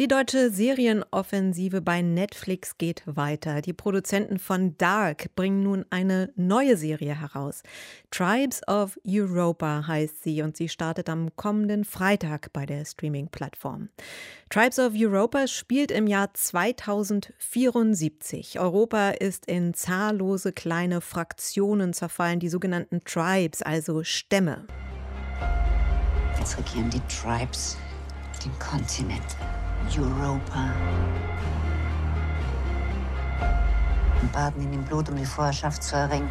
die deutsche Serienoffensive bei Netflix geht weiter. Die Produzenten von Dark bringen nun eine neue Serie heraus. Tribes of Europa heißt sie und sie startet am kommenden Freitag bei der Streaming-Plattform. Tribes of Europa spielt im Jahr 2074. Europa ist in zahllose kleine Fraktionen zerfallen, die sogenannten Tribes, also Stämme. Jetzt regieren die Tribes den Kontinent. Europa. Und baden in dem Blut, um die Vorherrschaft zu erringen.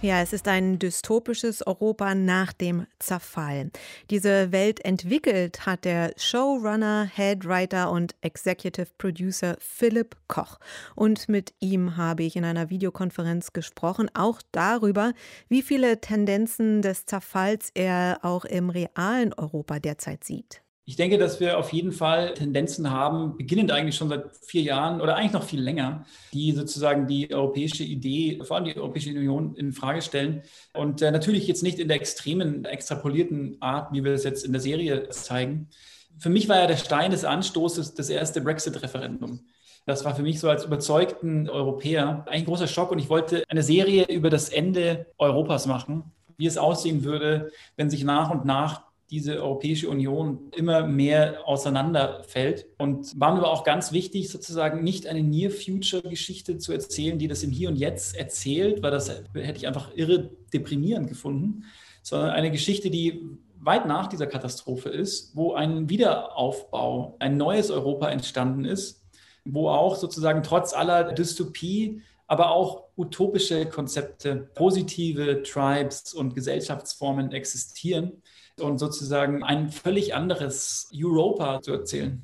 Ja, es ist ein dystopisches Europa nach dem Zerfall. Diese Welt entwickelt hat der Showrunner, Headwriter und Executive Producer Philipp Koch. Und mit ihm habe ich in einer Videokonferenz gesprochen, auch darüber, wie viele Tendenzen des Zerfalls er auch im realen Europa derzeit sieht. Ich denke, dass wir auf jeden Fall Tendenzen haben, beginnend eigentlich schon seit vier Jahren oder eigentlich noch viel länger, die sozusagen die europäische Idee, vor allem die Europäische Union, in Frage stellen. Und äh, natürlich jetzt nicht in der extremen, extrapolierten Art, wie wir es jetzt in der Serie zeigen. Für mich war ja der Stein des Anstoßes das erste Brexit-Referendum. Das war für mich so als überzeugten Europäer ein großer Schock und ich wollte eine Serie über das Ende Europas machen, wie es aussehen würde, wenn sich nach und nach diese Europäische Union immer mehr auseinanderfällt. Und war mir aber auch ganz wichtig, sozusagen nicht eine Near-Future-Geschichte zu erzählen, die das im Hier und Jetzt erzählt, weil das hätte ich einfach irre deprimierend gefunden, sondern eine Geschichte, die weit nach dieser Katastrophe ist, wo ein Wiederaufbau, ein neues Europa entstanden ist, wo auch sozusagen trotz aller Dystopie aber auch utopische Konzepte, positive Tribes und Gesellschaftsformen existieren und sozusagen ein völlig anderes Europa zu erzählen.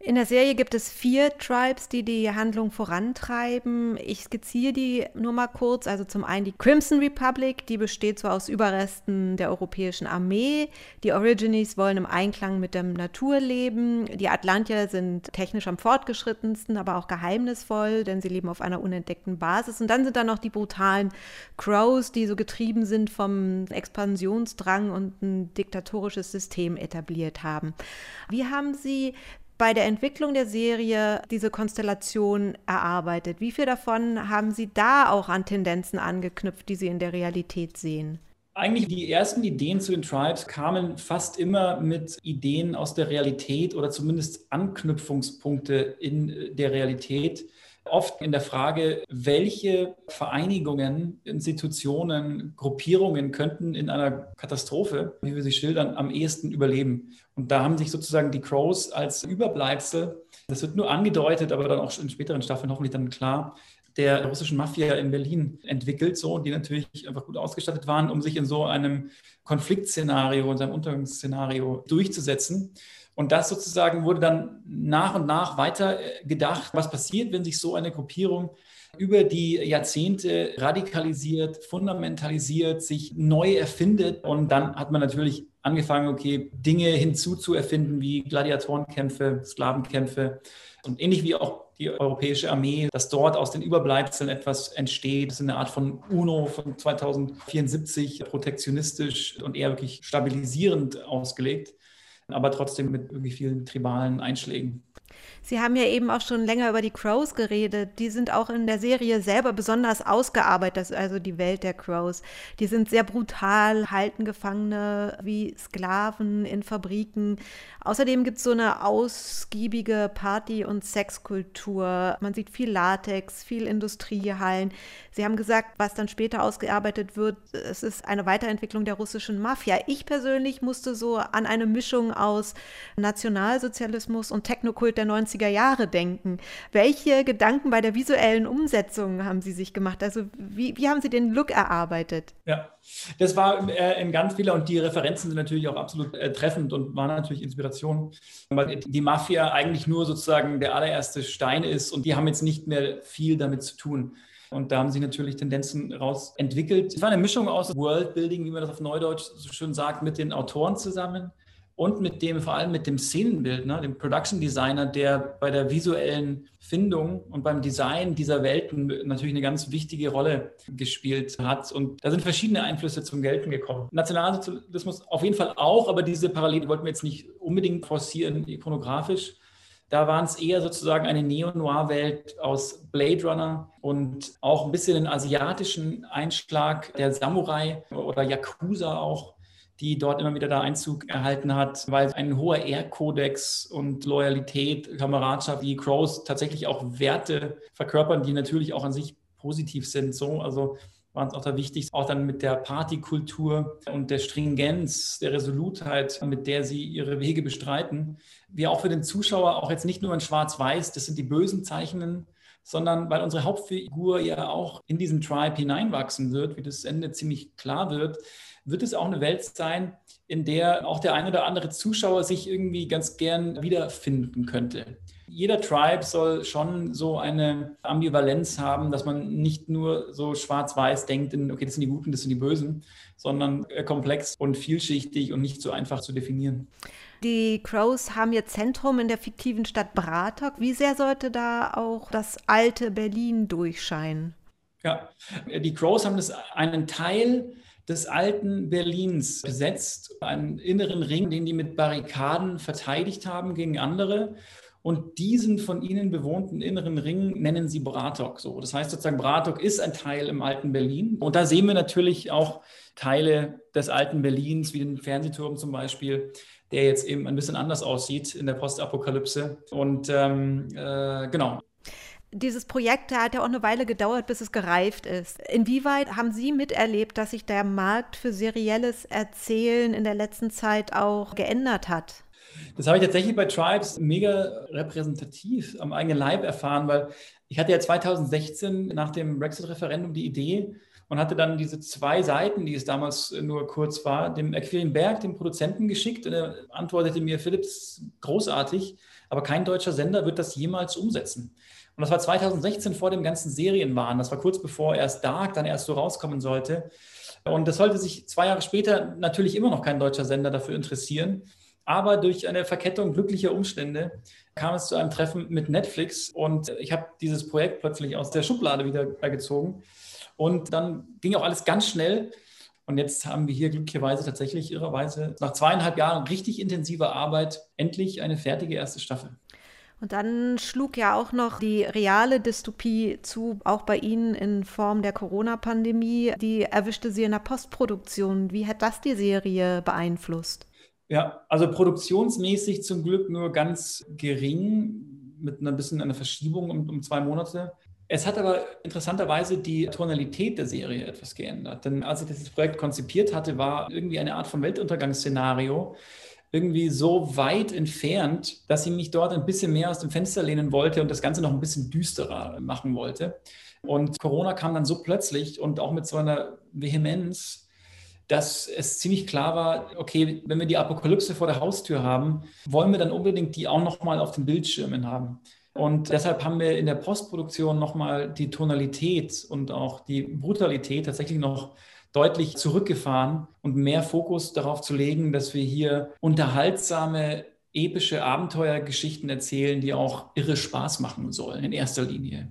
In der Serie gibt es vier Tribes, die die Handlung vorantreiben. Ich skizziere die nur mal kurz. Also zum einen die Crimson Republic, die besteht so aus Überresten der europäischen Armee. Die Origines wollen im Einklang mit der Natur leben. Die Atlantier sind technisch am fortgeschrittensten, aber auch geheimnisvoll, denn sie leben auf einer unentdeckten Basis. Und dann sind da noch die brutalen Crows, die so getrieben sind vom Expansionsdrang und ein diktatorisches System etabliert haben. Wie haben Sie bei der Entwicklung der Serie diese Konstellation erarbeitet? Wie viel davon haben Sie da auch an Tendenzen angeknüpft, die Sie in der Realität sehen? Eigentlich die ersten Ideen zu den Tribes kamen fast immer mit Ideen aus der Realität oder zumindest Anknüpfungspunkte in der Realität oft in der Frage, welche Vereinigungen, Institutionen, Gruppierungen könnten in einer Katastrophe, wie wir sie schildern, am ehesten überleben. Und da haben sich sozusagen die Crows als Überbleibsel, das wird nur angedeutet, aber dann auch in späteren Staffeln hoffentlich dann klar, der russischen Mafia in Berlin entwickelt, so, die natürlich einfach gut ausgestattet waren, um sich in so einem Konfliktszenario, in seinem Untergangsszenario durchzusetzen. Und das sozusagen wurde dann nach und nach weiter äh, gedacht, was passiert, wenn sich so eine Gruppierung über die Jahrzehnte radikalisiert, fundamentalisiert, sich neu erfindet. Und dann hat man natürlich angefangen, okay, Dinge hinzuzuerfinden wie Gladiatorenkämpfe, Sklavenkämpfe und ähnlich wie auch die europäische Armee, dass dort aus den Überbleibseln etwas entsteht. Das ist eine Art von UNO von 2074, protektionistisch und eher wirklich stabilisierend ausgelegt aber trotzdem mit irgendwie vielen tribalen Einschlägen. Sie haben ja eben auch schon länger über die Crows geredet. Die sind auch in der Serie selber besonders ausgearbeitet, also die Welt der Crows. Die sind sehr brutal, halten Gefangene wie Sklaven in Fabriken. Außerdem gibt es so eine ausgiebige Party- und Sexkultur. Man sieht viel Latex, viel Industriehallen. Sie haben gesagt, was dann später ausgearbeitet wird, es ist eine Weiterentwicklung der russischen Mafia. Ich persönlich musste so an eine Mischung aus Nationalsozialismus und Technokult der 90er Jahre denken. Welche Gedanken bei der visuellen Umsetzung haben Sie sich gemacht? Also wie, wie haben Sie den Look erarbeitet? Ja, das war äh, in ganz vieler und die Referenzen sind natürlich auch absolut äh, treffend und waren natürlich Inspiration weil die Mafia eigentlich nur sozusagen der allererste Stein ist und die haben jetzt nicht mehr viel damit zu tun. Und da haben sich natürlich Tendenzen raus entwickelt. Es war eine Mischung aus Worldbuilding, wie man das auf Neudeutsch so schön sagt, mit den Autoren zusammen und mit dem, vor allem mit dem Szenenbildner, dem Production Designer, der bei der visuellen Findung und beim Design dieser Welten natürlich eine ganz wichtige Rolle gespielt hat. Und da sind verschiedene Einflüsse zum Gelten gekommen. Nationalsozialismus auf jeden Fall auch, aber diese Parallele wollten wir jetzt nicht unbedingt forcieren, ikonografisch. Da waren es eher sozusagen eine Neo-Noir-Welt aus Blade Runner und auch ein bisschen den asiatischen Einschlag der Samurai oder Yakuza auch die dort immer wieder da Einzug erhalten hat, weil ein hoher Ehrkodex und Loyalität, Kameradschaft, wie Crows tatsächlich auch Werte verkörpern, die natürlich auch an sich positiv sind. So, also waren es auch da wichtig, auch dann mit der Partykultur und der Stringenz, der Resolutheit, mit der sie ihre Wege bestreiten. Wie auch für den Zuschauer auch jetzt nicht nur in Schwarz-Weiß, das sind die bösen Zeichnen, sondern weil unsere Hauptfigur ja auch in diesen Tribe hineinwachsen wird, wie das Ende ziemlich klar wird, wird es auch eine Welt sein, in der auch der ein oder andere Zuschauer sich irgendwie ganz gern wiederfinden könnte. Jeder Tribe soll schon so eine Ambivalenz haben, dass man nicht nur so schwarz-weiß denkt, in, okay, das sind die Guten, das sind die Bösen, sondern äh, komplex und vielschichtig und nicht so einfach zu definieren. Die Crows haben ihr Zentrum in der fiktiven Stadt Bratok. Wie sehr sollte da auch das alte Berlin durchscheinen? Ja, die Crows haben das einen Teil des alten Berlins besetzt, einen inneren Ring, den die mit Barrikaden verteidigt haben gegen andere. Und diesen von ihnen bewohnten inneren Ring nennen sie Bratok so. Das heißt sozusagen, Bratok ist ein Teil im alten Berlin. Und da sehen wir natürlich auch Teile des alten Berlins, wie den Fernsehturm zum Beispiel, der jetzt eben ein bisschen anders aussieht in der Postapokalypse. Und ähm, äh, genau, dieses Projekt hat ja auch eine Weile gedauert, bis es gereift ist. Inwieweit haben Sie miterlebt, dass sich der Markt für serielles Erzählen in der letzten Zeit auch geändert hat? Das habe ich tatsächlich bei Tribes mega repräsentativ am eigenen Leib erfahren, weil ich hatte ja 2016 nach dem Brexit-Referendum die Idee und hatte dann diese zwei Seiten, die es damals nur kurz war, dem Aquilin Berg, dem Produzenten, geschickt und er antwortete mir, Philips, großartig, aber kein deutscher Sender wird das jemals umsetzen. Und das war 2016 vor dem ganzen Serienwahn. Das war kurz bevor erst Dark dann erst so rauskommen sollte. Und das sollte sich zwei Jahre später natürlich immer noch kein deutscher Sender dafür interessieren. Aber durch eine Verkettung glücklicher Umstände kam es zu einem Treffen mit Netflix und ich habe dieses Projekt plötzlich aus der Schublade wieder beigezogen. Und dann ging auch alles ganz schnell. Und jetzt haben wir hier glücklicherweise tatsächlich irrerweise nach zweieinhalb Jahren richtig intensiver Arbeit endlich eine fertige erste Staffel. Und dann schlug ja auch noch die reale Dystopie zu, auch bei Ihnen in Form der Corona-Pandemie. Die erwischte Sie in der Postproduktion. Wie hat das die Serie beeinflusst? Ja, also produktionsmäßig zum Glück nur ganz gering, mit ein bisschen einer Verschiebung um, um zwei Monate. Es hat aber interessanterweise die Tonalität der Serie etwas geändert. Denn als ich dieses Projekt konzipiert hatte, war irgendwie eine Art von Weltuntergangsszenario, irgendwie so weit entfernt, dass sie mich dort ein bisschen mehr aus dem Fenster lehnen wollte und das Ganze noch ein bisschen düsterer machen wollte. Und Corona kam dann so plötzlich und auch mit so einer Vehemenz, dass es ziemlich klar war, okay, wenn wir die Apokalypse vor der Haustür haben, wollen wir dann unbedingt die auch noch mal auf den Bildschirmen haben. Und deshalb haben wir in der Postproduktion noch mal die Tonalität und auch die Brutalität tatsächlich noch deutlich zurückgefahren und mehr Fokus darauf zu legen, dass wir hier unterhaltsame, epische Abenteuergeschichten erzählen, die auch irre Spaß machen sollen in erster Linie.